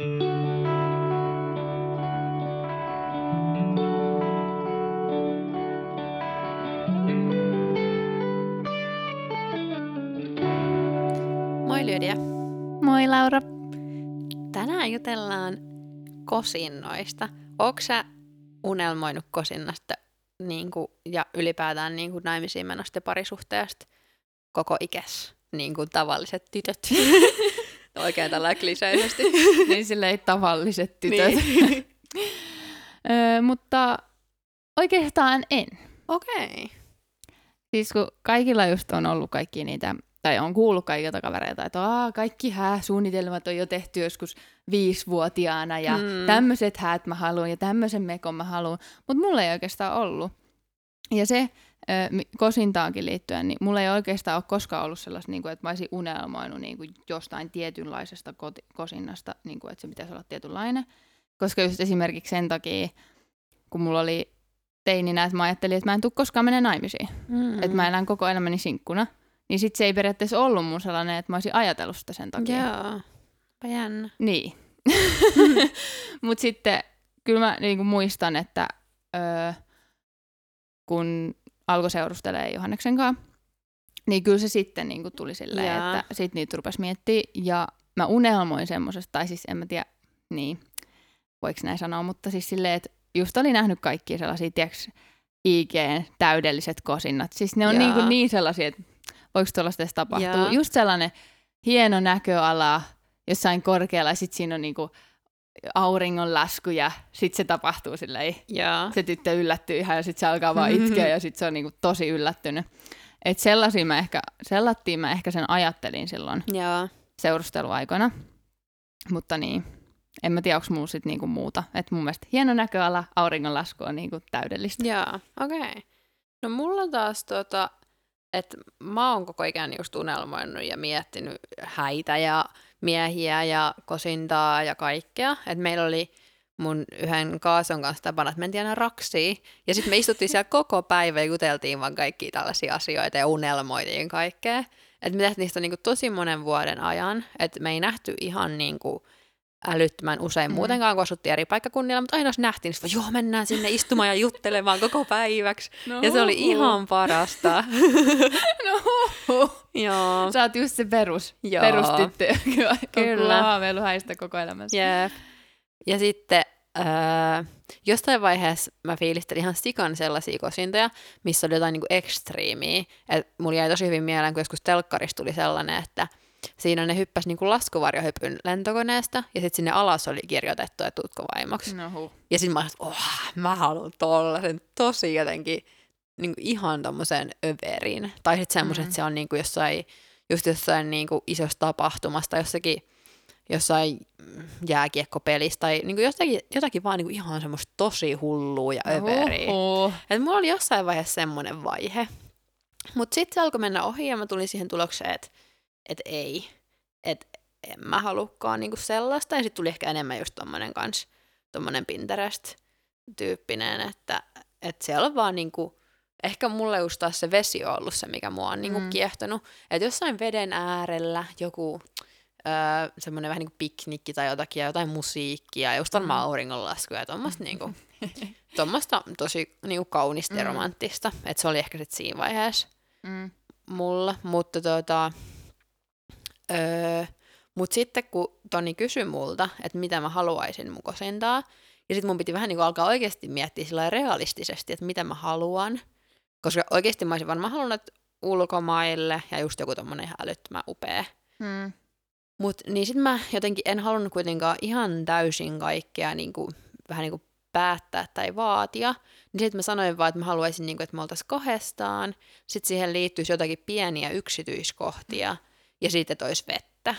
Moi Lydia. Moi Laura. Tänään jutellaan kosinnoista. Onko sä unelmoinut kosinnasta niin kuin, ja ylipäätään niin kuin naimisiin menosta parisuhteesta koko ikäs, niin kuin tavalliset tytöt? Oikein tällä kliseisesti. niin silleen tavalliset tytöt. Niin. Öö, mutta oikeastaan en. Okei. Okay. Siis kun kaikilla just on ollut kaikki niitä, tai on kuullut kaikilta kavereilta, että Aa, kaikki hääsuunnitelmat on jo tehty joskus viisivuotiaana, ja Mm. mm. tämmöiset häät mä haluan, ja tämmöisen mekon mä haluan. Mutta mulla ei oikeastaan ollut. Ja se ö, kosintaankin liittyen, niin mulla ei oikeastaan ole koskaan ollut sellaista, niin kuin, että mä olisin unelmoinut niin kuin jostain tietynlaisesta koti- kosinnasta, niin kuin, että se pitäisi olla tietynlainen. Koska just esimerkiksi sen takia, kun mulla oli teininä, että mä ajattelin, että mä en tule koskaan mennä naimisiin. Mm. Mm. Että mä elän koko elämäni sinkkuna. Niin sit se ei periaatteessa ollut mun sellainen, että mä olisin ajatellut sitä sen takia. Joo. Jännä. Niin. Mutta sitten kyllä mä niinku muistan, että öö, kun alkoi seurustelee Johanneksen kanssa, niin kyllä se sitten niinku tuli silleen, Jaa. että sit niitä rupesi miettiä. Ja mä unelmoin semmosesta, tai siis en mä tiedä, niin, voiko näin sanoa, mutta siis silleen, että just oli nähnyt kaikkia sellaisia, tiedätkö, IGn täydelliset kosinnat. Siis ne on Jaa. niin, kuin niin sellaisia, että voiko tuollaista edes tapahtua. Jaa. Just sellainen hieno näköala jossain korkealla, ja sitten siinä on niinku auringonlasku, ja sitten se tapahtuu silleen, Joo. se tyttö yllättyy ihan, ja sitten se alkaa vaan itkeä, ja sitten se on niinku tosi yllättynyt. Et sellaisia mä ehkä, sellattiin mä ehkä sen ajattelin silloin Joo. seurusteluaikoina. Mutta niin, en mä tiedä, onko mulla sit niinku muuta. Et mun mielestä hieno näköala, auringonlasku on niinku täydellistä. Joo, okei. Okay. No mulla taas tota, että mä oon koko ikään just unelmoinut ja miettinyt häitä ja miehiä ja kosintaa ja kaikkea. Että meillä oli mun yhden kaason kanssa tapana, että mentiin aina raksiin. Ja sitten me istuttiin siellä koko päivä ja juteltiin vaan kaikkia tällaisia asioita ja unelmoitiin kaikkea. Että me tehtiin niistä niinku tosi monen vuoden ajan. Että me ei nähty ihan niinku älyttömän usein Mm. muutenkaan, kun asuttiin eri paikkakunnilla, mutta aina jos nähtiin, niin joo, mennään sinne istumaan ja juttelemaan koko päiväksi. No, Ja se oli ihan parasta. no. joo. Sä oot just se perus, Joo. perustyttö, joka Kyllä. on haaveillut häistä koko elämänsä. Jep. Ja sitten öö, jostain vaiheessa mä fiilistelin ihan sikan sellaisia kosintoja, missä oli jotain niinku ekstriimiä. Et mulla jäi tosi hyvin mieleen, kun joskus telkkarissa tuli sellainen, että siinä ne hyppäsi niinku laskuvarjohypyn lentokoneesta, ja sitten sinne alas oli kirjoitettu, että tuutko vaimoksi. No huh. Ja sitten mä olin, oh, mä haluan tollasen tosi jotenkin niin kuin ihan tommosen överin. Tai sitten semmoisen, Mm. että se on niin kuin jossain, just jossain niin kuin isossa tapahtumassa tai jossakin jossain jääkiekkopelissä tai niin kuin jotakin, jotakin vaan niin kuin ihan semmoista tosi hullua ja överiä. Huhhuh. Et mulla oli jossain vaiheessa semmoinen vaihe. Mutta sitten se alkoi mennä ohi ja mä tulin siihen tulokseen, että et ei. Että en mä halukkaan niinku sellaista. Ja sitten tuli ehkä enemmän just tommonen kans, tommonen Pinterest-tyyppinen, että et siellä on vaan niinku, ehkä mulle just taas se vesi on ollut se, mikä mua on niinku Mm. kiehtonut. Että jossain veden äärellä joku öö, semmoinen vähän niinku piknikki tai jotakin ja jotain musiikkia, just varmaan Mm. auringonlasku ja tommoista niinku, tommoista tosi niinku kaunista ja Mm. romanttista. Että se oli ehkä sit siinä vaiheessa Mm. mulla, mutta tota, öö, mut sitten kun Toni kysyi multa, että mitä mä haluaisin mun kosentaa, ja sitten mun piti vähän niin alkaa oikeasti miettiä sillä realistisesti, että mitä mä haluan, koska oikeasti mä olisin varmaan halunnut ulkomaille ja just joku tommonen ihan älyttömän upea. Mm. Mut niin sitten mä jotenkin en halunnut kuitenkaan ihan täysin kaikkea niin kuin, vähän niin kuin päättää tai vaatia. Niin sitten mä sanoin vaan, että mä haluaisin, niin kuin, että me oltaisiin kahdestaan. Sitten siihen liittyisi jotakin pieniä yksityiskohtia ja sitten että olisi vettä.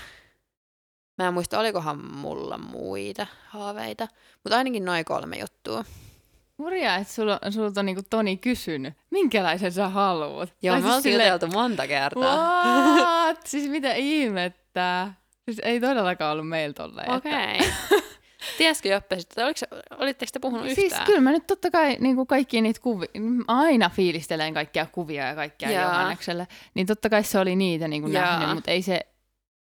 Mä en muista, olikohan mulla muita haaveita, mutta ainakin noin kolme juttua. Hurjaa, että sulla, sulta on niinku Toni kysynyt, minkälaisen sä haluat. Joo, Tai me siis oltiin silleen, juteltu monta kertaa. What? siis mitä ihmettä? Siis ei todellakaan ollut meillä tolleen. Okei. Okay. Tiesikö Joppe sitten, oliko, olitteko te puhunut Siis yhtään? kyllä mä nyt totta kai niin kuin kaikki niitä kuvia, aina fiilistelen kaikkia kuvia ja kaikkia Jaa. Johannekselle, niin totta kai se oli niitä niin kuin Jaa. nähnyt, mutta ei se,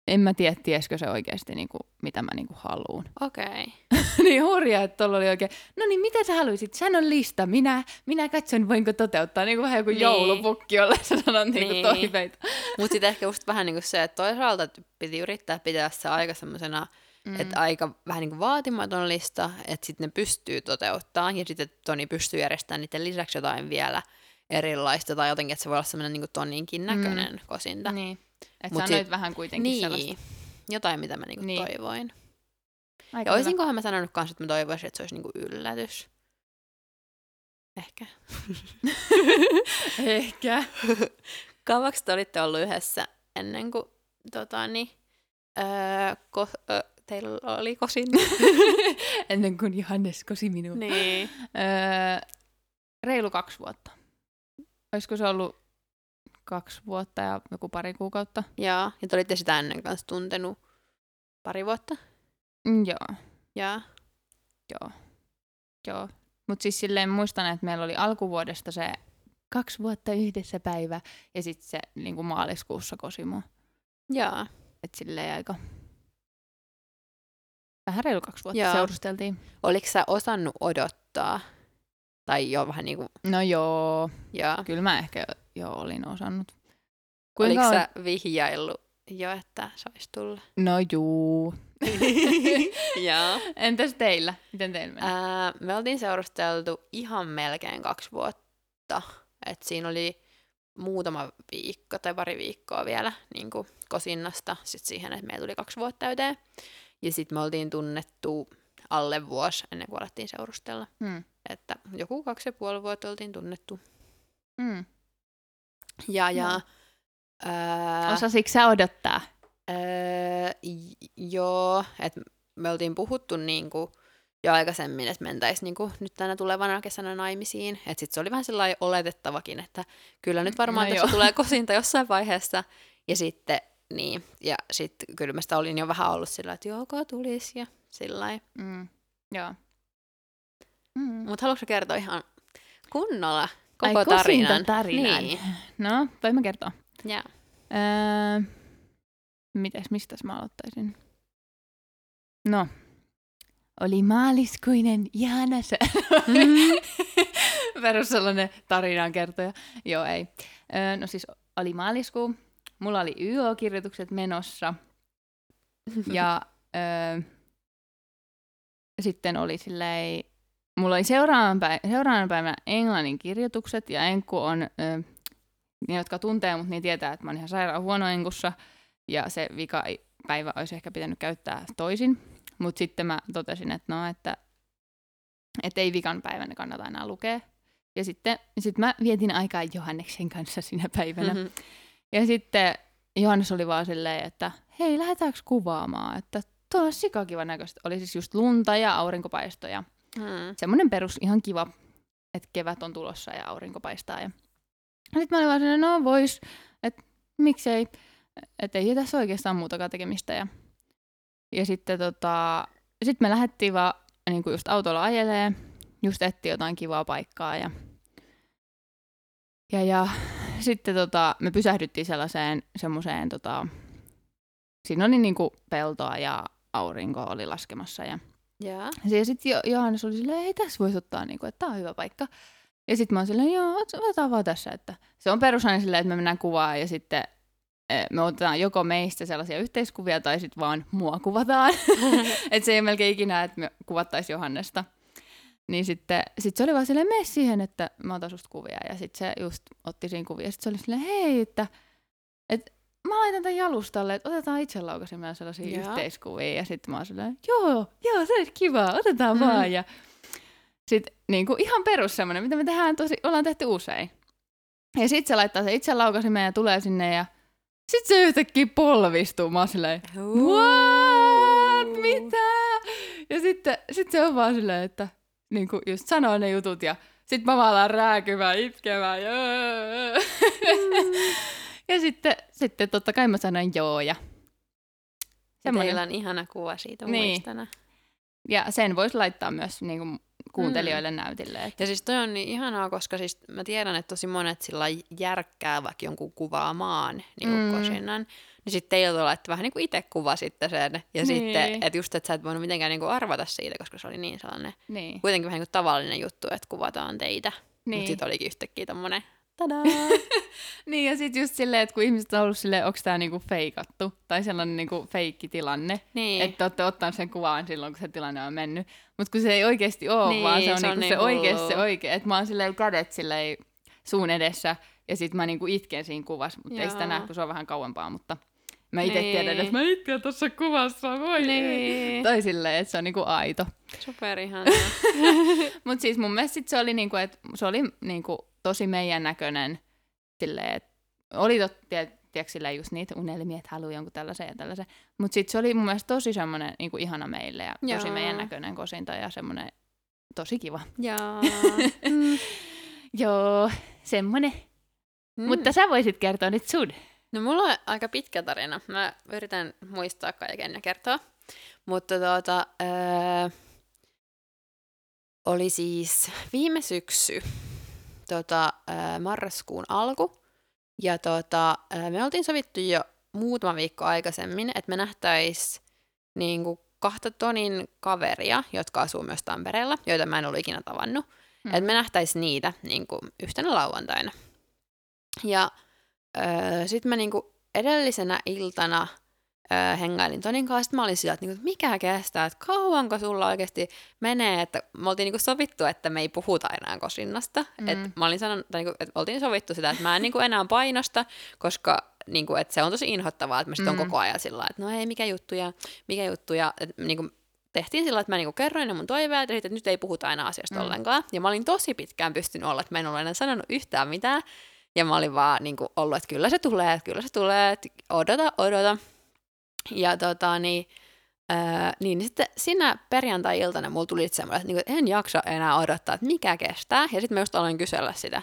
en mä tiedä, tiesikö se oikeasti, niin kuin, mitä mä niin kuin haluan. Okei. Okay. niin hurjaa, että tuolla oli oikein, no niin, mitä sä haluaisit? Sano lista, minä, minä katson, voinko toteuttaa. Niin kuin vähän joku niin. joulupukki, jolle sä sanot niin. niin. toiveita. Mutta sitten ehkä just vähän niin kuin se, että toisaalta piti yrittää pitää se aika semmoisena, mm. että aika vähän niin kuin vaatimaton lista, että sitten ne pystyy toteuttamaan ja sitten Toni pystyy järjestämään niiden lisäksi jotain vielä erilaista tai jotenkin, että se voi olla semmoinen niin Toninkin näköinen mm. kosinta. Niin. Että sanoit sit, vähän kuitenkin niin, sellaista. jotain, mitä mä niinku niin. toivoin. Aika ja olisinkohan mä sanonut kanssa, että mä toivoisin, että se olisi niinku yllätys. Ehkä. Ehkä. Kauaksi te olitte ollut yhdessä ennen kuin tota, niin, öö, ko, öö, teillä oli kosin. ennen kuin Johannes kosi minua. Niin. Öö, reilu kaksi vuotta. Olisiko se ollut kaksi vuotta ja joku pari kuukautta. Joo, ja te olitte sitä ennen kanssa tuntenut pari vuotta? Mm, joo. Joo. Joo. Joo. Mutta siis silleen muistan, että meillä oli alkuvuodesta se kaksi vuotta yhdessä päivä ja sitten se niin kuin maaliskuussa Kosimo. Joo. Että silleen aika vähän reilu kaksi vuotta Joo. seurusteltiin. Oliko sä osannut odottaa? Tai jo vähän niin kuin... No joo. Joo. Kyllä mä ehkä jo olin osannut. Kuinka Oliko on... sä vihjaillut jo, että saisi tulla? No juu. Joo. Entäs teillä? Miten teillä meni? Ää, me oltiin seurusteltu ihan melkein kaksi vuotta. Et siinä oli muutama viikko tai pari viikkoa vielä niin kuin kosinnasta sit siihen, että meillä tuli kaksi vuotta täyteen. Ja sitten me oltiin tunnettu alle vuosi ennen kuin alettiin seurustella. Hmm. Että joku kaksi ja puoli vuotta oltiin tunnettu. Hmm. Ja, ja... No. Öö, Osasitko sä odottaa? Öö, joo, että me oltiin puhuttu niinku jo aikaisemmin, että mentäisiin niinku nyt tänä tulevana kesänä naimisiin. Että sitten se oli vähän sellainen oletettavakin, että kyllä nyt varmaan no tässä tulee kosinta jossain vaiheessa. Ja sitten, niin, ja sitten kyllä mä sitä olin jo vähän ollut sillä että joko tulisi ja sillä mm, Joo. Mm. Mutta haluatko kertoa ihan kunnolla koko Ai, tarinan? tarinan. Niin. No, voin mä kertoa. Yeah. Öö, mites, mistä mä aloittaisin? No, oli maaliskuinen ihana sä. Mm. Perus sellainen tarinan kertoja. Joo, ei. Öö, no siis oli maaliskuu. Mulla oli YO-kirjoitukset menossa. Ja öö, sitten oli silleen mulla oli seuraavan, päivänä, seuraavan päivänä englannin kirjoitukset, ja Enkku on, ö, ne jotka tuntee mut, niin tietää, että mä oon ihan sairaan huono Enkussa, ja se vika päivä olisi ehkä pitänyt käyttää toisin. Mutta sitten mä totesin, että no, että, että ei vikan päivänä kannata enää lukea. Ja sitten sit mä vietin aikaa Johanneksen kanssa sinä päivänä. Mm-hmm. Ja sitten Johannes oli vaan silleen, että hei, lähdetäänkö kuvaamaan, että tuolla on sikakiva näköistä. Oli siis just lunta ja aurinkopaistoja. Mm. Semmoinen perus ihan kiva, että kevät on tulossa ja aurinko paistaa. Ja... Sitten mä olin vaan sellainen, no vois, että miksei, että ei tässä oikeastaan muutakaan tekemistä. Ja, ja sitten tota, sit me lähdettiin vaan niin kuin just autolla ajelee, just etti jotain kivaa paikkaa ja, ja, ja sitten tota, me pysähdyttiin sellaiseen semmoiseen, tota, siinä oli niin kuin peltoa ja aurinko oli laskemassa ja Yeah. Ja sitten Johannes oli silleen, ei tässä voisi ottaa, niinku, että tämä on hyvä paikka. Ja sitten mä oon silleen, joo, otetaan vaan tässä. Että se on perusaine silleen, että me mennään kuvaan ja sitten e, me otetaan joko meistä sellaisia yhteiskuvia tai sitten vaan mua kuvataan. että se ei ole melkein ikinä, että me kuvattaisiin Johannesta. Niin sitten sit se oli vaan silleen, mene siihen, että mä otan susta kuvia. Ja sitten se just otti siinä kuvia. Sitten se oli silleen, hei, että, että mä laitan tämän jalustalle, että otetaan itse laukaisemään sellaisia Joo. yhteiskuvia. Ja sitten mä oon silleen, joo, joo, se olisi kiva, otetaan mm. vaan. Ja sitten niin kuin ihan perus semmoinen, mitä me tehdään tosi, ollaan tehty usein. Ja sitten se laittaa se itse laukaisemään ja tulee sinne ja sitten se yhtäkkiä polvistuu. Mä oon silleen, what? Mitä? Ja sitten sit se on vaan silleen, että niin kuin just sanoo ne jutut ja sitten mä vaan alan rääkymään, itkemään. Ja... Mm. Ja sitten, sitten totta kai mä sanoin joo ja Semmoinen. Teillä on ihana kuva siitä niin. muistana. Ja sen voisi laittaa myös niin kuin, kuuntelijoille mm. näytille. Että... Ja siis toi on niin ihanaa, koska siis mä tiedän, että tosi monet sillä järkkää vaikka jonkun kuvaamaan niin mm. kosinnan. Niin sitten teillä laittoi vähän niin kuin itse kuva sitten sen. Ja Niin. sitten, että just, että sä et voinut mitenkään niin kuin arvata siitä, koska se oli niin sellainen Niin. kuitenkin vähän niin kuin tavallinen juttu, että kuvataan teitä. Niin. Mutta sitten olikin yhtäkkiä tommonen, tadaa. Niin ja sitten just silleen, että kun ihmiset on ollut silleen, onko tämä niinku feikattu tai sellainen niinku feikkitilanne, niin. että olette ottanut sen kuvan silloin, kun se tilanne on mennyt. Mutta kun se ei oikeasti ole, Niin, vaan se on, se on niinku se oikea, hullu. se oikea. Että mä oon silleen kädet silleen suun edessä ja sitten mä niinku itken siinä kuvassa, mutta ei sitä näe, kun se on vähän kauempaa, mutta mä itse Niin. tiedän, että mä itken tuossa kuvassa, voi ei. Niin. Tai silleen, että se on niinku aito. Super. Mutta siis mun mielestä sit se oli, niinku, että se oli niinku tosi meidän näköinen silleen, että oli tot, tie, tiedätkö, silleen just niitä unelmia, että haluaa jonkun tällaisen ja tällaisen. Mutta sitten se oli mun mielestä tosi semmoinen niinku ihana meille ja tosi Joo. meidän näköinen kosinta ja semmoinen tosi kiva. Jaa. Joo, semmoinen. Mm. Mutta sä voisit kertoa nyt sun. No mulla on aika pitkä tarina. Mä yritän muistaa kaiken ja kertoa. Mutta tuota, öö, oli siis viime syksy, tota, öö, marraskuun alku. Ja tota, öö, me oltiin sovittu jo muutama viikko aikaisemmin, että me nähtäis niinku kahta tonin kaveria, jotka asuu myös Tampereella, joita mä en ollut ikinä tavannut. Mm. Mm. Että me nähtäis niitä niinku yhtenä lauantaina. Ja öö, sitten mä niinku edellisenä iltana öö, hengailin Tonin kanssa. Sit mä olin sillä, että, niinku, mikä kestää, että kauanko sulla oikeasti menee. Että me oltiin niinku sovittu, että me ei puhuta enää kosinnasta. Mm. Et mä olin sanonut, tai niinku, että oltiin sovittu sitä, että mä en niinku enää painosta, koska niinku, että se on tosi inhottavaa, että mä sit on Mm. koko ajan sillä että no ei, mikä juttu ja mikä juttu. Ja et, niinku, tehtiin sillä, että mä niinku kerroin ne mun toiveet, että nyt ei puhuta aina asiasta Mm. mm. ollenkaan. Ja mä olin tosi pitkään pystynyt olla, että mä en ole enää sanonut yhtään mitään. Ja mä olin vaan niin kuin, ollut, että kyllä se tulee, että kyllä se tulee, että odota, odota. Ja tota, niin, ää, niin sitten siinä perjantai-iltana mulla tuli semmoinen, että, niin kuin, että en jaksa enää odottaa, että mikä kestää. Ja sitten mä just aloin kysellä sitä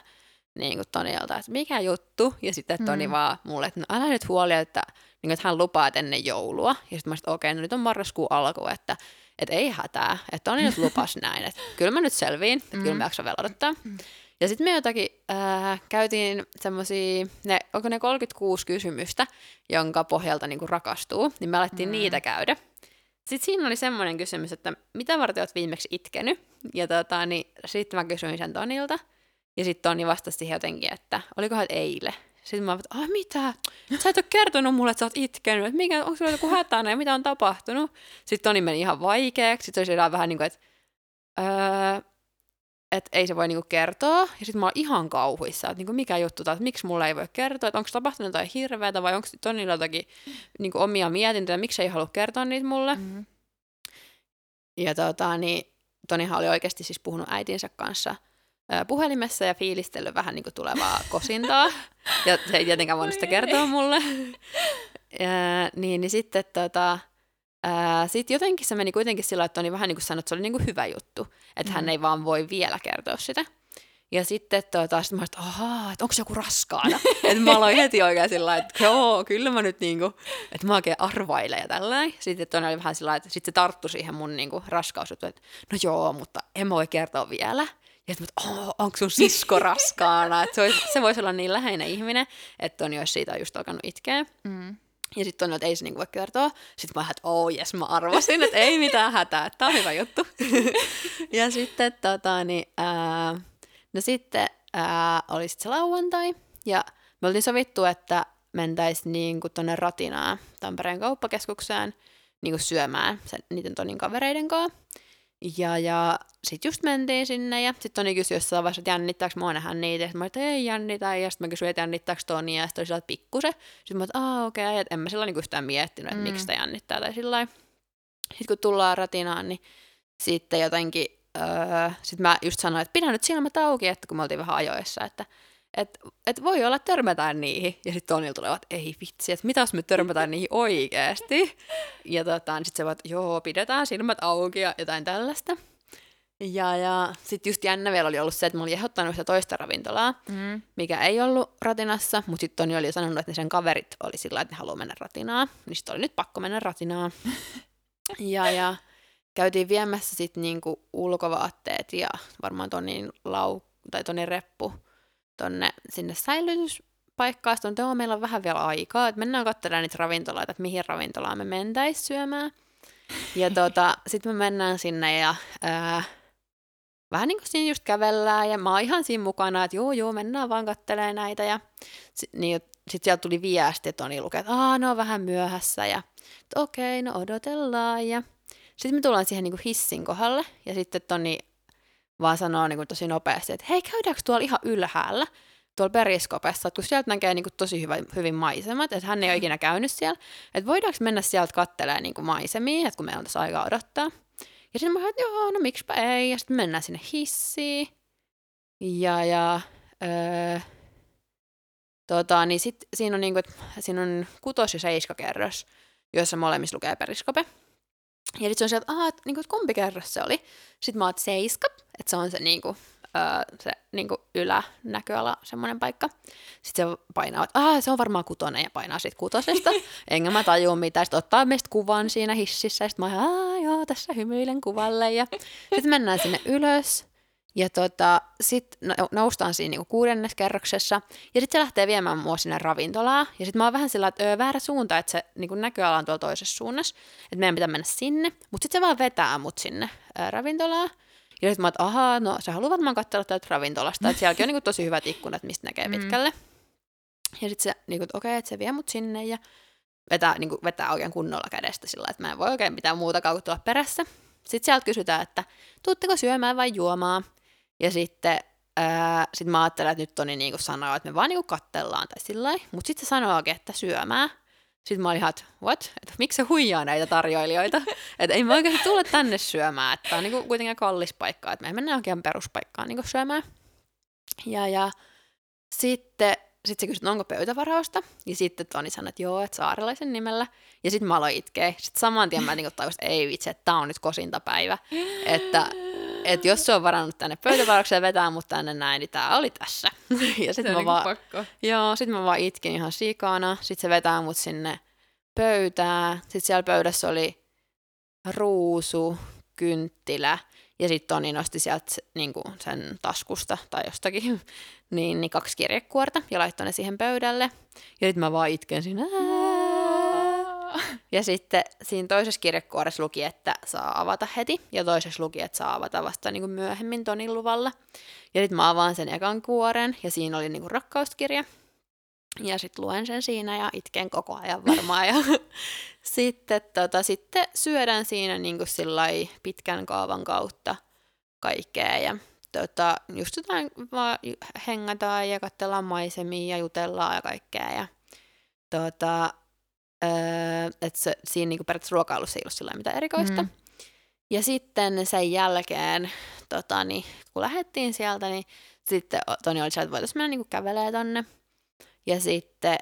niin kuin Tonilta, että mikä juttu. Ja sitten Toni Mm. mm. vaan mulle, että no älä nyt huoli, että, niin kuin, että hän lupaa, että ennen joulua. Ja sitten mä sitten, okei, okay, no nyt on marraskuun alku, että, että ei hätää. Että Toni nyt lupas näin, että kyllä mä nyt selviin, että kyllä Mm. mä jaksan vielä odottaa. Ja sitten me jotakin äh, käytiin semmoisia, ne, onko ne 36 kysymystä, jonka pohjalta niinku rakastuu, niin me alettiin Mm. niitä käydä. Sitten siinä oli semmoinen kysymys, että mitä varten olet viimeksi itkenyt? Ja tota, niin sitten mä kysyin sen Tonilta. Ja sitten Toni vastasi siihen jotenkin, että olikohan eilen. Sitten mä olin, että ah, mitä? Sä et ole kertonut mulle, että sä oot itkenyt. Että mikä, onko sulla joku hätänä ja mitä on tapahtunut? Sitten Toni meni ihan vaikeaksi. Sitten se oli vähän niin kuin, että öö, että ei se voi niinku kertoa. Ja sitten mä oon ihan kauhuissa, että niinku mikä juttu, tai että miksi mulle ei voi kertoa, että onko tapahtunut jotain hirveätä vai onko Tonilla jotakin niinku omia mietintöjä, miksi ei halua kertoa niitä mulle. Mm. Ja tota, niin Tonihan oli oikeasti siis puhunut äitinsä kanssa ö, puhelimessa ja fiilistellyt vähän niin kuin tulevaa kosintaa. Ja se ei tietenkään voinut sitä kertoa mulle. ja, niin, niin sitten tota, ää, sit jotenkin se meni kuitenkin sillä, että Toni vähän niin kuin sanoi, että se oli niin kuin hyvä juttu. Että mm. hän ei vaan voi vielä kertoa sitä. Ja sitten tota, sit mä olin, että ahaa, että onko joku raskaana? että mä aloin heti oikein sillä että joo, kyllä mä nyt niinku, että mä oikein arvailen ja tällainen. Sitten toinen oli vähän sillä että sit se tarttui siihen mun niinku raskausjuttuun, että no joo, mutta en mä voi kertoa vielä. Ja sitten mä, että onko sun sisko raskaana? että se, olisi, se voisi olla niin läheinen ihminen, että Toni olisi siitä just alkanut itkeä. Mm. Ja sitten Toni, että ei se niinku voi kertoa. Sitten mä että oh jes, mä arvasin, että ei mitään hätää, että tää on hyvä juttu. ja sitten tota, niin, ää, no sitten ää, oli sit se lauantai, ja me oltiin sovittu, että mentäisiin niinku tonne Ratinaan Tampereen kauppakeskukseen niinku syömään sen, niiden Tonin kavereiden kanssa. Ja, ja sitten just mentiin sinne ja sitten Toni kysyi jossain vaiheessa, että jännittääkö mua nähdä niitä. Ja sitten mä että ei jännitä. Ja sitten mä kysyin, että jännittääkö Tonia. Ja sitten oli sillä että pikkusen. Sitten mä että aah okei. Okay. Että en mä sillä niinku yhtään miettinyt, että Mm. miksi sitä jännittää tai sillä. Sitten kun tullaan ratinaan, niin sitten jotenkin, öö, sitten mä just sanoin, että pidä nyt silmät auki, että kun me oltiin vähän ajoissa, että et, et voi olla, että törmätään niihin. Ja sitten Tonilla tulee, että ei vitsi, että mitä jos me törmätään niihin oikeasti. Ja tota, niin sitten se vaan, että joo, pidetään silmät auki ja jotain tällaista. Ja, ja sitten just jännä vielä oli ollut se, että mä olin ehdottanut sitä toista ravintolaa, Mm. mikä ei ollut ratinassa, mutta sitten Toni oli sanonut, että ne sen kaverit oli sillä että ne haluaa mennä ratinaan. Niin sitten oli nyt pakko mennä ratinaan. ja, ja käytiin viemässä sitten niinku ulkovaatteet ja varmaan Tonin lau tai Tonin reppu tonne sinne paikkaa. Sitten on, meillä on vähän vielä aikaa, että mennään katselemaan niitä ravintoloita, että mihin ravintolaan me mentäis syömään. Ja tota, sitten me mennään sinne ja ää, vähän niin kuin siinä just kävellään ja mä oon ihan siinä mukana, että joo joo, mennään vaan kattelemaan näitä. Ja niin, sitten sieltä tuli viesti, että Toni lukee, että Aa, ne on vähän myöhässä ja okei, okay, no odotellaan. Ja sitten me tullaan siihen niin kuin hissin kohdalle ja sitten Toni vaan sanoo niin kuin tosi nopeasti, että hei, käydäänkö tuolla ihan ylhäällä? tuolla periskopessa, että kun sieltä näkee niin kuin tosi hyvä, hyvin maisemat, että hän ei ole ikinä käynyt siellä, että voidaanko mennä sieltä katselemaan niin kuin maisemia, että kun meillä on tässä aikaa odottaa. Ja sitten mä että joo, no miksipä ei, ja sitten mennään sinne hissiin, ja, ja öö, tota, niin sit siinä on, niin kuin, siinä on kutos- ja seiskakerros, joissa molemmissa lukee periskope. Ja sitten se on sieltä, että, että, niin kuin, että kumpi kerros se oli. Sitten mä oon, seiska, että se on se niin kuin, öö, se niin kuin ylänäköala, semmoinen paikka. Sitten se painaa, että se on varmaan kutonen ja painaa sitten kutosesta. Enkä mä tajua mitään. Sitten ottaa meistä kuvan siinä hississä ja sitten mä oon, joo, tässä hymyilen kuvalle. Ja sitten mennään sinne ylös. Ja tota, sitten no, noustaan siinä niinku kuudennes kerroksessa, ja sitten se lähtee viemään mua sinne ravintolaan. Ja sitten mä oon vähän sillä että öö, väärä suunta, että se niinku näköala on tuolla toisessa suunnassa, että meidän pitää mennä sinne. Mutta sitten se vaan vetää mut sinne öö, ravintolaan. Ja sitten mä että ahaa, no sä haluat varmaan katsella täältä ravintolasta, että sielläkin on niinku tosi hyvät ikkunat, mistä näkee mm. pitkälle. Ja sitten se, niinku, okei, okay, että se vie mut sinne ja vetää, niinku, vetää oikein kunnolla kädestä sillä että mä en voi oikein mitään muuta kuin tulla perässä. Sitten sieltä kysytään, että tuutteko syömään vai juomaan? Ja sitten ää, sit mä ajattelen, että nyt Toni niinku sanoo, että me vaan niinku kattellaan tai sillä Mutta sitten se sanookin, että syömään. Sitten mä olin ihan, että what? Että miksi se huijaa näitä tarjoilijoita? että ei mä oikein tule tänne syömään. Että on niinku kuitenkin kallis paikka, että me mennään oikein peruspaikkaan niinku syömään. Ja, ja sitten sit se kysyi, että onko pöytävarausta. Ja sitten Toni sanoi, että joo, että saarelaisen nimellä. Ja sitten mä aloin itkeä. Sitten saman tien mä niinku tajusin, että ei vitsi, että tää on nyt kosintapäivä. Että et jos se on varannut tänne pöytävaraukseen vetää mut tänne näin, niin tää oli tässä. ja sit mä, niin vaan, pakko. joo, sit mä vaan itkin ihan sikana. Sit se vetää mut sinne pöytään. Sit siellä pöydässä oli ruusu, kynttilä ja sitten Toni nosti sieltä niinku sen taskusta tai jostakin niin, niin kaksi kirjekuorta ja laittoi ne siihen pöydälle. Ja sitten mä vaan itken siinä. Ja sitten siinä toisessa kirjekuoressa luki, että saa avata heti, ja toisessa luki, että saa avata vasta niin kuin myöhemmin Tonin luvalla. Ja sitten mä avaan sen ekan kuoren, ja siinä oli niin kuin rakkauskirja. Ja sitten luen sen siinä ja itken koko ajan varmaan. Ja sitten, tota, sitten syödään siinä niin kuin pitkän kaavan kautta kaikkea. Ja tota, just jotain vaan hengataan ja katsellaan maisemia ja jutellaan ja kaikkea. Ja tota, Öö, että se, siinä niinku periaatteessa ruokailussa ei ollut sillä mitään erikoista. Mm. Ja sitten sen jälkeen, tota, niin, kun lähdettiin sieltä, niin sitten Toni oli että voitaisiin mennä niinku kävelemään tonne. Ja sitten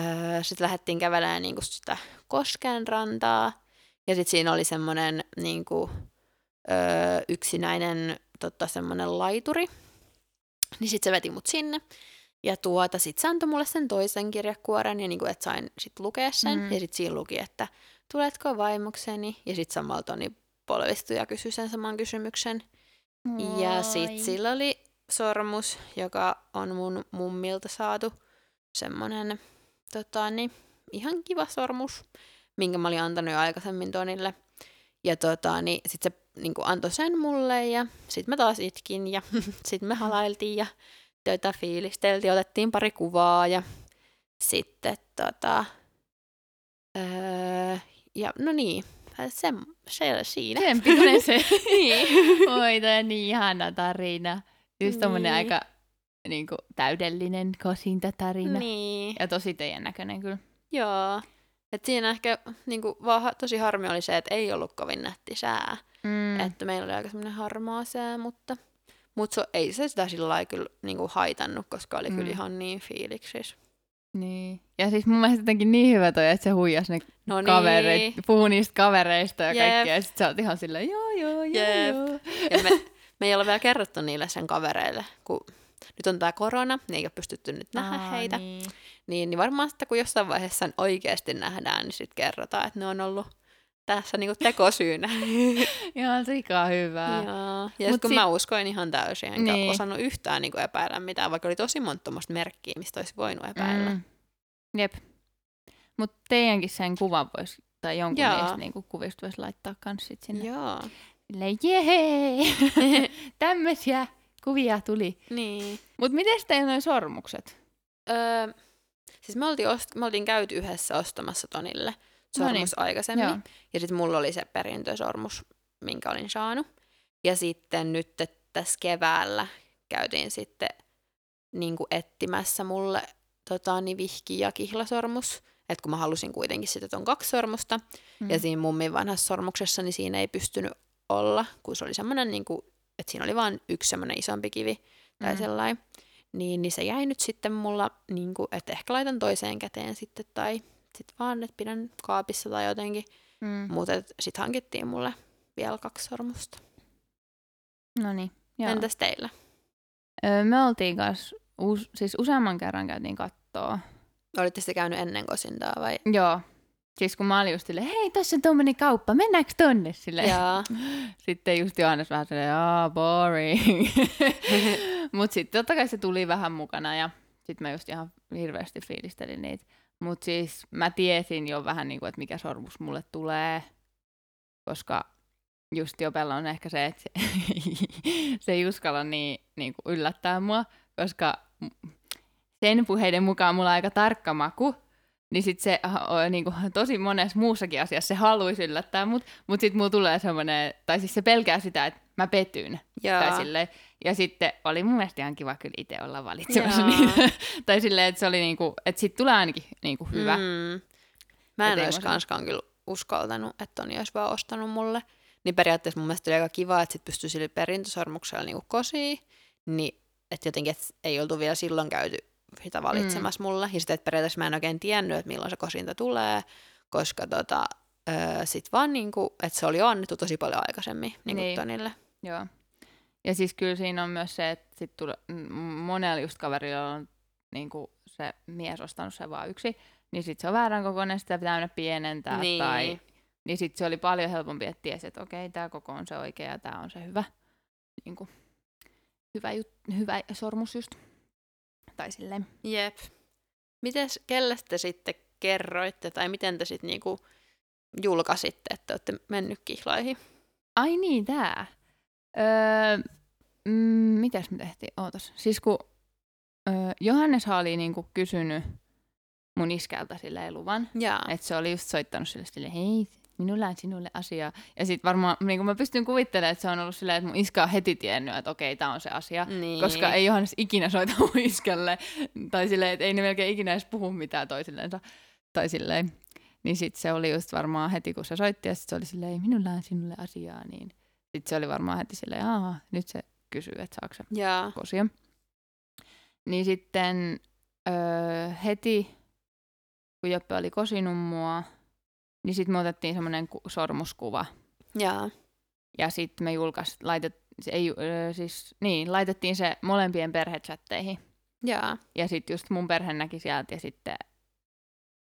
öö, sit lähdettiin kävelemään niinku sitä kosken rantaa. Ja sitten siinä oli semmoinen niinku, öö, yksinäinen tota, semmoinen laituri. Niin sitten se veti mut sinne. Ja tuota, sit se antoi mulle sen toisen kirjakuoren, ja niinku, että sain sit lukea sen. Mm. Ja sitten siinä luki, että tuletko vaimokseni? Ja sitten samalla Toni polvistui ja kysyi sen saman kysymyksen. Moi. Ja sitten sillä oli sormus, joka on mun mummilta saatu. Semmonen tota, niin, ihan kiva sormus, minkä mä olin antanut jo aikaisemmin Tonille. Ja tota, niin sitten se niin antoi sen mulle ja sitten mä taas itkin ja sitten me halailtiin ja töitä fiilisteltiin, otettiin pari kuvaa ja sitten tota, öö, ja no niin, se, se siinä. Sen se. niin. Oi, toi on niin ihana tarina. Just tommonen niin. aika niin kuin, täydellinen kosintatarina. Niin. Ja tosi teidän näköinen kyllä. Joo. Et siinä ehkä niin kuin, vaan tosi harmi oli se, että ei ollut kovin nätti sää. Mm. Että meillä oli aika semmoinen harmaa sää, mutta mutta ei se sitä sillä lailla kyllä niinku haitannut, koska oli mm. kyllä ihan niin fiiliksis. Niin. Ja siis mun mielestä jotenkin niin hyvä toi, että se huijasi ne no niin. kavereit, puhuu niistä kavereista ja Jep. kaikkea, ja sit sä oot ihan silleen, joo, joo, joo, Jep. joo. Ja me, me ei ole vielä kerrottu niille sen kavereille, kun nyt on tämä korona, niin ei ole pystytty nyt nähdä Aa, heitä. Niin. Niin, niin varmaan sitten kun jossain vaiheessa oikeasti nähdään, niin sitten kerrotaan, että ne on ollut tässä niinku tekosyynä. Ihan sikaa hyvää. Joo. Ja Mut kun sit- mä uskoin ihan täysin, enkä Niin. osannut yhtään niinku epäillä mitään, vaikka oli tosi monta tommoista merkkiä, mistä olisi voinut epäillä. Mm. Jep. Mutta teidänkin sen kuvan voisi, tai jonkun Joo. niistä niinku kuvista voisi laittaa kans sit sinne. Joo. Silleen, jehee! Tämmöisiä kuvia tuli. niin. Mut miten teillä noin sormukset? Öö, siis me oltiin, ost- me oltiin käyty yhdessä ostamassa Tonille sormus niin. aikaisemmin. Joo. Ja sitten mulla oli se perintösormus, minkä olin saanut. Ja sitten nyt tässä keväällä käytiin sitten niin etsimässä mulle tota, niin vihki- ja kihlasormus. Että kun mä halusin kuitenkin sitten ton kaksi sormusta. Mm. Ja siinä mummin vanhassa sormuksessa, niin siinä ei pystynyt olla, kun se oli semmoinen, niin kuin, että siinä oli vain yksi semmoinen isompi kivi tai mm. sellainen. Niin, niin se jäi nyt sitten mulla, niin kuin, että ehkä laitan toiseen käteen sitten, tai sitten vaan, että pidän kaapissa tai jotenkin. Mm. Mutta sitten hankittiin mulle vielä kaksi sormusta. No niin. Joo. Entäs teillä? Öö, me oltiin kanssa, us, siis useamman kerran käytiin kattoo. Olitte sitten käynyt ennen kosintaa vai? Joo. Siis kun mä olin just silleen, hei, tässä on tommonen kauppa, mennäänkö tonne? Silleen. Jaa. Sitten just Johannes vähän silleen, aa, boring. Mut sitten totta kai se tuli vähän mukana ja sitten mä just ihan hirveästi fiilistelin niitä. Mut siis mä tiesin jo vähän niinku, että mikä sormus mulle tulee, koska just Jopella on ehkä se, että se, se ei uskalla niin, niin kuin yllättää mua, koska sen puheiden mukaan mulla on aika tarkka maku, niin sit se niin kuin, tosi monessa muussakin asiassa se haluaisi yllättää mut, mut sit mulla tulee semmoinen, tai siis se pelkää sitä, että mä petyn. Tai Jaa. silleen, ja sitten oli mun mielestä ihan kiva kyllä itse olla valitsemassa Jaa. niitä. tai silleen, että se oli niinku, että sit tulee ainakin niinku hyvä. Mm. Mä en olisi kanskaan kyllä uskaltanut, että Toni olisi vaan ostanut mulle. Niin periaatteessa mun mielestä oli aika kiva, että sit pystyi sille perintösormuksella niinku kosiin. Niin, että jotenkin et ei oltu vielä silloin käyty sitä valitsemassa mm. mulle. Ja sitten, että periaatteessa mä en oikein tiennyt, että milloin se kosinta tulee, koska tota, öö, sit vaan niinku, että se oli jo annettu tosi paljon aikaisemmin niinku Niin. niin. Tonille. Joo. Ja siis kyllä siinä on myös se, että sit tule, monella just kaverilla on niinku se mies ostanut se vaan yksi, niin sitten se on väärän kokoinen, sitä pitää mennä pienentää. Niin. Tai, niin sitten se oli paljon helpompi, että tiesi, että okei, tämä koko on se oikea ja tämä on se hyvä, niinku, hyvä, jut, hyvä sormus just. Tai silleen. Jep. Mites, kelle te sitten kerroitte, tai miten te sitten niinku julkaisitte, että olette mennyt kihlaihin? Ai niin, tää. Öö, mm, mitäs me tehtiin? Ootas. Siis kun öö, Johannes oli niinku kysynyt mun iskältä silleen luvan, että se oli just soittanut sille silleen, hei, minulla on sinulle asia. Ja sitten varmaan niin mä pystyn kuvittelemaan, että se on ollut silleen, että mun iskä on heti tiennyt, että okei, tämä on se asia. Niin. Koska ei Johannes ikinä soita mun iskälle. Tai silleen, että ei ne melkein ikinä edes puhu mitään toisillensa. Tai silleen. Niin sit se oli just varmaan heti, kun se soitti, ja se oli silleen, minulla on sinulle asiaa, niin sit se oli varmaan heti silleen, aah, nyt se kysyy, että saako se Jaa. kosia. Niin sitten öö, heti, kun Joppe oli kosinut mua, niin sitten me otettiin semmoinen ku- sormuskuva. Jaa. Ja sitten me julkais, laitet, se ei, öö, siis, niin, laitettiin se molempien perhechatteihin. Jaa. Ja sitten just mun perhe näki sieltä ja sitten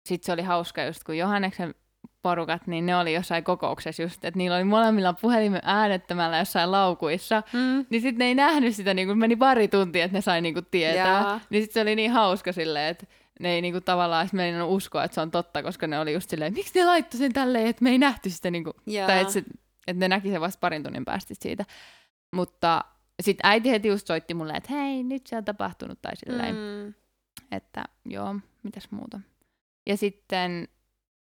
sit se oli hauska just kun Johanneksen porukat, niin ne oli jossain kokouksessa just, että niillä oli molemmilla puhelimen äänettömällä jossain laukuissa. Mm. Niin sitten ne ei nähnyt sitä, niin kun meni pari tuntia, että ne sai niinku tietää. Jaa. Niin sitten se oli niin hauska silleen, että ne ei niinku tavallaan edes meinannut uskoa, että se on totta, koska ne oli just silleen, miksi ne laittoi sen tälleen, että me ei nähty sitä niinku, Jaa. tai että, se, että ne näki sen vasta parin tunnin päästä siitä. Mutta sitten äiti heti just soitti mulle, että hei, nyt se on tapahtunut, tai silleen. Mm. että joo, mitäs muuta. Ja sitten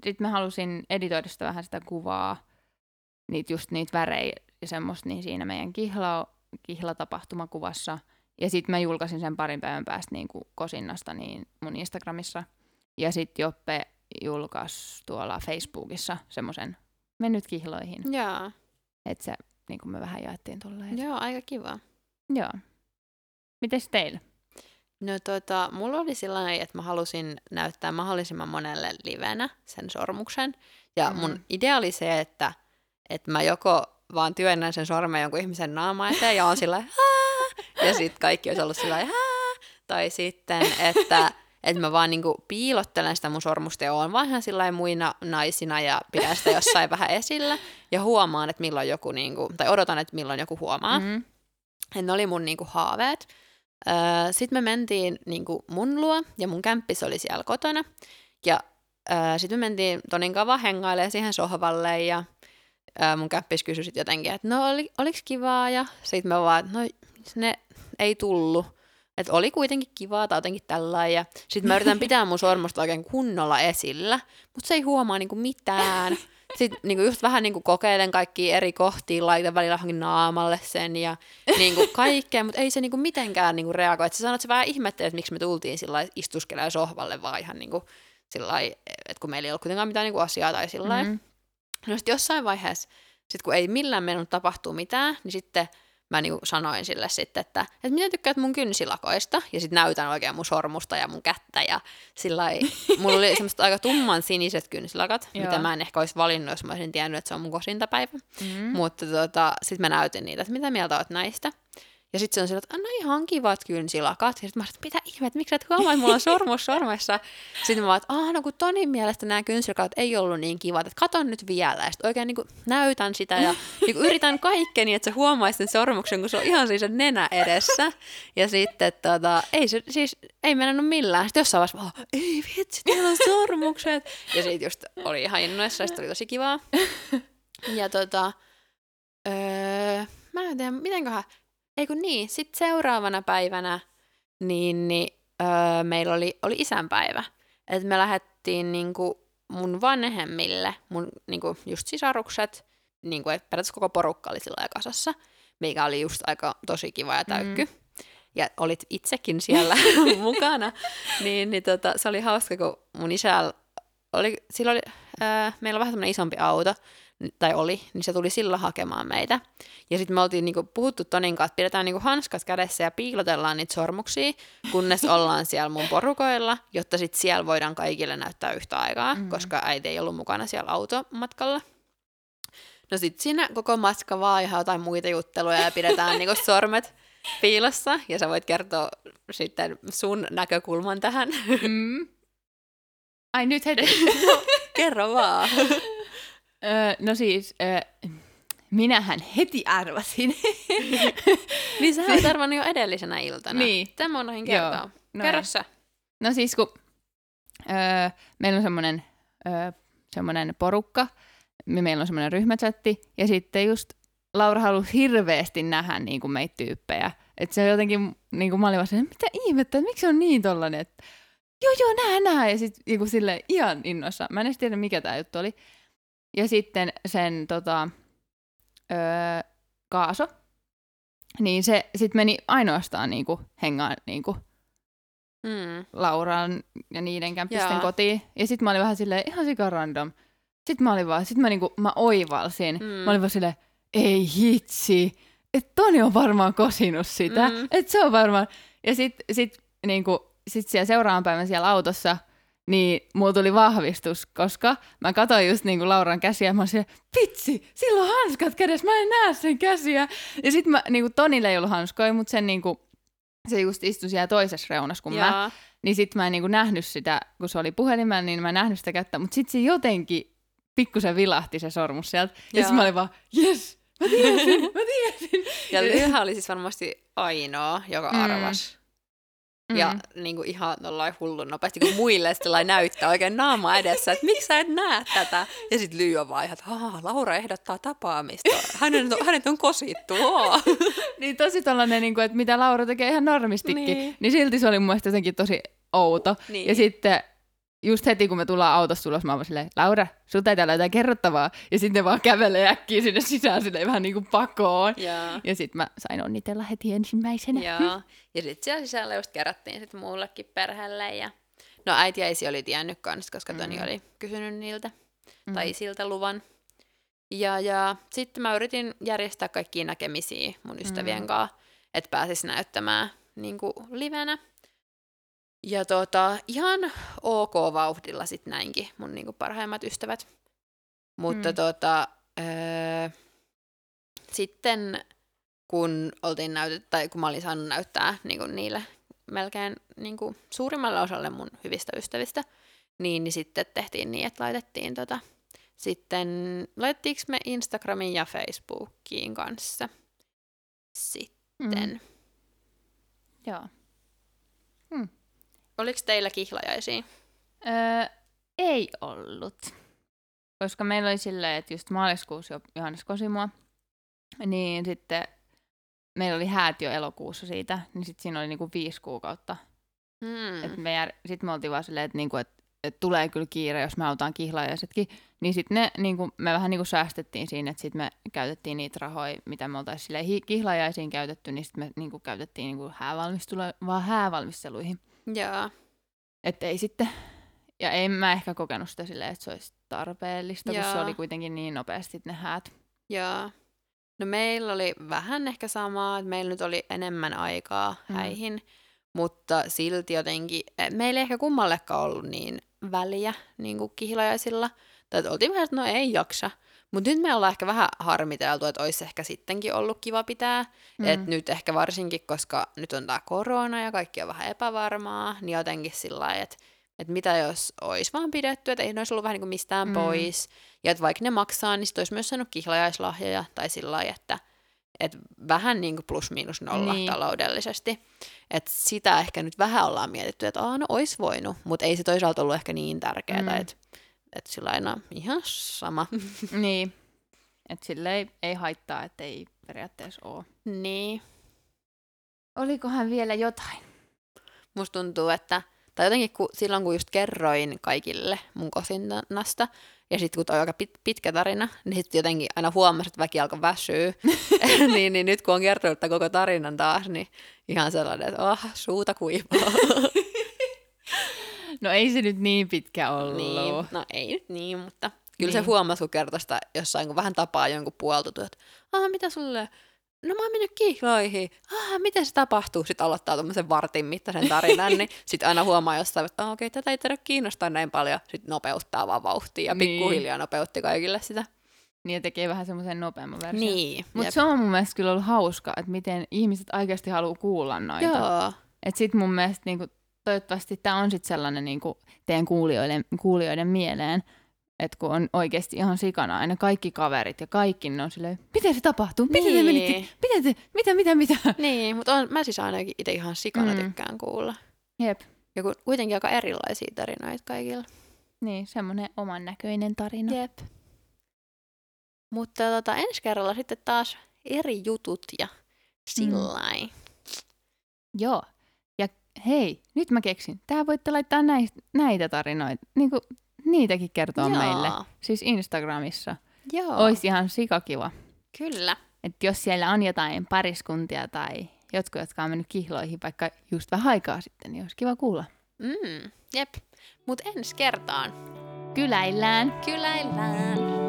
sit mä halusin editoida sitä vähän sitä kuvaa, niitä just niitä värejä ja semmoista niin siinä meidän kihla, kihlatapahtumakuvassa. Ja sitten mä julkaisin sen parin päivän päästä niin kuin kosinnasta niin mun Instagramissa. Ja sitten Joppe julkaisi tuolla Facebookissa semmoisen mennyt kihloihin. Jaa. Että se niin kuin me vähän jaettiin tolleen. Joo, aika kiva. Joo. Mites teillä? No tota, mulla oli sellainen, että mä halusin näyttää mahdollisimman monelle livenä sen sormuksen. Ja Mm. mun idea oli se, että, että mä joko vaan työnnän sen sormen jonkun ihmisen naama eteen ja on sillä ja sitten kaikki olisi ollut sillä! Tai sitten, että, että mä vaan niinku piilottelen sitä mun sormusta ja oon vaan ihan sillä muina naisina ja pidän sitä jossain vähän esillä ja huomaan, että milloin joku, niinku, tai odotan, että milloin joku huomaa. Mm. Et ne oli mun niinku haaveet. Öö, sitten me mentiin niinku mun luo ja mun kämppis oli siellä kotona. Ja öö, sitten me mentiin Tonin kanssa hengailemaan siihen sohvalle ja öö, mun kämppis kysyi sit jotenkin, että no oli, oliks kivaa ja sitten me vaan, että no ne ei tullut. Että oli kuitenkin kivaa tai jotenkin tällä ja sitten mä yritän pitää mun sormusta oikein kunnolla esillä, mutta se ei huomaa niinku mitään. Sitten niinku just vähän niinku kokeilen kaikki eri kohtia, laitan välillä johonkin naamalle sen ja niinku kaikkea, mutta ei se niinku mitenkään niinku reagoi. Et sä sanoit, että se vähän ihmettelee, että miksi me tultiin sillä istuskelemaan sohvalle vaan ihan niinku sillä että kun meillä ei ollut kuitenkaan mitään niinku asiaa tai sillä Mm. No sitten jossain vaiheessa, sit kun ei millään mennyt tapahtuu mitään, niin sitten mä niinku sanoin sille sitten, että, että minä tykkäät mun kynsilakoista, ja sitten näytän oikein mun sormusta ja mun kättä, ja sillä mulla oli semmoista aika tumman siniset kynsilakat, Joo. mitä mä en ehkä olisi valinnut, jos mä olisin tiennyt, että se on mun kosintapäivä. Mm. Mutta tota, sitten mä näytin niitä, että mitä mieltä oot näistä. Ja sitten se on sillä, että no ihan kivat kynsilakat. Ja sitten mä että mitä ihmettä, miksi et huomaa, että mulla on sormus sormessa. Sitten mä että aah, no kun Tonin mielestä nämä kynsilakat ei ollut niin kivat, että katon nyt vielä. Ja sitten oikein niin kuin näytän sitä ja niin kuin yritän kaikkeni, että se huomaisi sen sormuksen, kun se on ihan siis nenä edessä. Ja sitten tota, ei se siis, ei mennyt millään. Sitten jossain vaiheessa, vaan, ei vitsi, täällä on sormukset. Ja sitten just oli ihan innoissa, ja oli tosi kivaa. Ja tota, öö, mä en tiedä, mitenköhän, ei kun niin, sitten seuraavana päivänä niin, niin öö, meillä oli, oli isänpäivä. että me lähdettiin niinku mun vanhemmille, mun niinku just sisarukset, niinku, että periaatteessa koko porukka oli sillä lailla kasassa, mikä oli just aika tosi kiva ja täykky. Mm. Ja olit itsekin siellä mukana, niin, niin tota, se oli hauska, kun mun isä oli, sillä oli, ää, meillä on vähän tämmöinen isompi auto, tai oli, niin se tuli sillä hakemaan meitä. Ja sitten me oltiin niinku puhuttu Tonin kanssa, että pidetään niinku hanskat kädessä ja piilotellaan niitä sormuksia, kunnes ollaan siellä mun porukoilla, jotta sitten siellä voidaan kaikille näyttää yhtä aikaa, Mm. koska äiti ei ollut mukana siellä automatkalla. No sit siinä koko matka vaan ihan jotain muita jutteluja ja pidetään niinku sormet piilossa. Ja sä voit kertoa sitten sun näkökulman tähän. Mm. Ai nyt heti. Kerro vaan. Öö, no siis, öö, minähän heti arvasin. Niin sä olet arvannut jo edellisenä iltana. Niin. Tämä on noihin kertoa. No Kerro sä. No siis kun öö, meillä on semmoinen öö, semmoinen porukka, me- meillä on semmoinen ryhmächatti, ja sitten just Laura halusi hirveästi nähdä niin kuin meitä tyyppejä. Että se jotenkin, niin kuin mä olin vaan mitä ihmettä, että miksi se on niin tollanen, että joo joo, nää nää, ja sitten niin sille ihan innossa. Mä en edes tiedä, mikä tämä juttu oli. Ja sitten sen tota, öö, Kaaso, niin se sitten meni ainoastaan niinku hengaan niinku Mm. Lauran ja niiden kämppisten Jaa. kotiin. Ja sitten mä olin vähän silleen ihan sika random. Sitten mä olin vaan, sit mä, niinku, mä oivalsin. Mm. Mä olin vaan silleen, ei hitsi, että Toni on varmaan kosinut sitä. Mm. Mm. Että se on varmaan. Ja sitten sit, niinku, sit siellä seuraavan päivän siellä autossa, niin mulla tuli vahvistus, koska mä katsoin just niinku Lauran käsiä, ja mä olin vitsi, sillä on hanskat kädessä, mä en näe sen käsiä. Ja sitten mä, niinku Tonille ei ollut hanskoja, mutta sen niinku, se just istui siellä toisessa reunassa kuin mä. Jaa. Niin sit mä en niinku nähnyt sitä, kun se oli puhelimella, niin mä en nähnyt sitä kättä, mutta sit se jotenkin pikkusen vilahti se sormus sieltä. Ja Joo. sit mä olin vaan, yes, mä tiesin, mä tiesin. Ja Lyhä oli siis varmasti ainoa, joka Mm. Arvas. Ja niin kuin ihan tollain hullun nopeasti, kun muille sitten näyttää oikein naama edessä, että miksi sä et näe tätä. Ja sitten Lyy on vaan ihan, että "Aa, Laura ehdottaa tapaamista. Hänet on, hänet on kosittu. oo." Niin tosi tollanen, niin kuin, että mitä Laura tekee ihan normistikin, Niin. niin. niin silti se oli mun mielestä jotenkin tosi outo. Niin. Ja sitten just heti, kun me tullaan autossa ulos, mä oon silleen, Laura, sulta ei täällä jotain kerrottavaa. Ja sitten vaan kävelee äkkiä sinne sisään silleen vähän niin kuin pakoon. Joo. Ja sitten mä sain onnitella heti ensimmäisenä. Joo. Ja sitten siellä sisällä just kerättiin sit muullekin perheelle. Ja... No äiti ja isi oli tiennyt kanssa, koska Toni Mm. oli kysynyt niiltä Mm. tai siltä luvan. Ja, ja sitten mä yritin järjestää kaikkia näkemisiä mun ystävien Mm. kanssa, että pääsis näyttämään niin kuin livenä. Ja tota, ihan ok vauhdilla sitten näinkin mun niin kuin parhaimmat ystävät. Mutta Mm. mm. tota, öö, sitten kun oltiin näytet, tai kun mä olin saanut näyttää niin kuin niille melkein niin kuin suurimmalle osalle mun hyvistä ystävistä, niin, niin sitten tehtiin niin, että laitettiin tota, sitten, laitettiinko me Instagramiin ja Facebookiin kanssa sitten. Mm. Joo. Oliko teillä kihlajaisia? Öö, ei ollut. Koska meillä oli silleen, että just maaliskuussa jo Johannes Kosimua, niin sitten meillä oli häät jo elokuussa siitä, niin sitten siinä oli niinku viisi kuukautta. Hmm. me jär... Sitten me oltiin vaan silleen, että niinku, et, et tulee kyllä kiire, jos me halutaan kihlajaisetkin. Niin sitten ne, niinku, me vähän niinku säästettiin siinä, että sitten me käytettiin niitä rahoja, mitä me oltaisiin hi- kihlajaisiin käytetty, niin sitten me niinku, käytettiin niinku vaan häävalmisteluihin. Joo. Että ei sitten, ja en mä ehkä kokenut sitä silleen, että se olisi tarpeellista, Joo. kun se oli kuitenkin niin nopeasti ne häät. Joo. No meillä oli vähän ehkä samaa, että meillä nyt oli enemmän aikaa mm. häihin, mutta silti jotenkin, e, meillä ei ehkä kummallekaan ollut niin väliä niin kuin kihlajaisilla. Tai että oltiin vähän, että no ei jaksa. Mutta nyt me ollaan ehkä vähän harmiteltu, että olisi ehkä sittenkin ollut kiva pitää. Mm. Et nyt ehkä varsinkin, koska nyt on tämä korona ja kaikki on vähän epävarmaa, niin jotenkin sillä lailla, että että mitä jos olisi vaan pidetty, että ei ne olisi ollut vähän niin kuin mistään mm. pois. Ja että vaikka ne maksaa, niin sitten olisi myös saanut kihlajaislahjoja tai sillä lailla, että, että vähän niin kuin plus miinus nolla niin. taloudellisesti. Että sitä ehkä nyt vähän ollaan mietitty, että Aa, no olisi voinut, mutta ei se toisaalta ollut ehkä niin tärkeää, mm. että, että sillä aina ihan sama. niin, että sille ei, ei haittaa, että ei periaatteessa ole. Niin. Olikohan vielä jotain? Musta tuntuu, että tai jotenkin kun, silloin, kun just kerroin kaikille mun kosinnasta, ja sitten kun toi on aika pit, pitkä tarina, niin sitten jotenkin aina huomasi, että väki alkoi väsyä. niin, niin nyt kun on kertonut tämän koko tarinan taas, niin ihan sellainen, että oh, suuta kuivaa. No ei se nyt niin pitkä ollut. Niin, no ei nyt niin, mutta kyllä niin. se huomasi, kun kertoi sitä jossain, kun vähän tapaa jonkun puolta, että ah, mitä sulle no mä oon mennyt kihloihin, ah, miten se tapahtuu? Sitten aloittaa tuommoisen vartin mittaisen tarinan, niin sitten aina huomaa jossain, että ah, okei, okay, tätä ei tarvitse kiinnostaa näin paljon. Sitten nopeuttaa vaan vauhtia ja niin. pikkuhiljaa nopeutti kaikille sitä. Niin ja tekee vähän semmoisen nopeamman version. Niin. Mutta se on mun mielestä kyllä ollut hauska, että miten ihmiset oikeasti haluaa kuulla noita. Joo. Että sit mun mielestä niinku, toivottavasti tämä on sitten sellainen niinku, teidän kuulijoiden, kuulijoiden mieleen, että kun on oikeasti ihan sikana aina kaikki kaverit ja kaikki, ne on silleen, miten se tapahtuu? Miten niin. te menitte? Miten te? Mitä, mitä, mitä? Niin, mutta on, mä siis ainakin itse ihan sikana mm. tykkään kuulla. Jep. Ja kun, kuitenkin aika erilaisia tarinoita kaikilla. Niin, semmoinen oman näköinen tarina. Jep. Mutta tota, ensi kerralla sitten taas eri jutut ja sillä mm. Joo. Hei, nyt mä keksin. Tää voitte laittaa näitä, näitä tarinoita. Niin kuin niitäkin kertoa Joo. meille. Siis Instagramissa. Joo. Olisi ihan sikakiva. Kyllä. Että jos siellä on jotain pariskuntia tai jotkut, jotka on mennyt kihloihin vaikka just vähän aikaa sitten, niin olisi kiva kuulla. Mm, jep. Mutta ensi kertaan. Kyläillään. Kyläillään.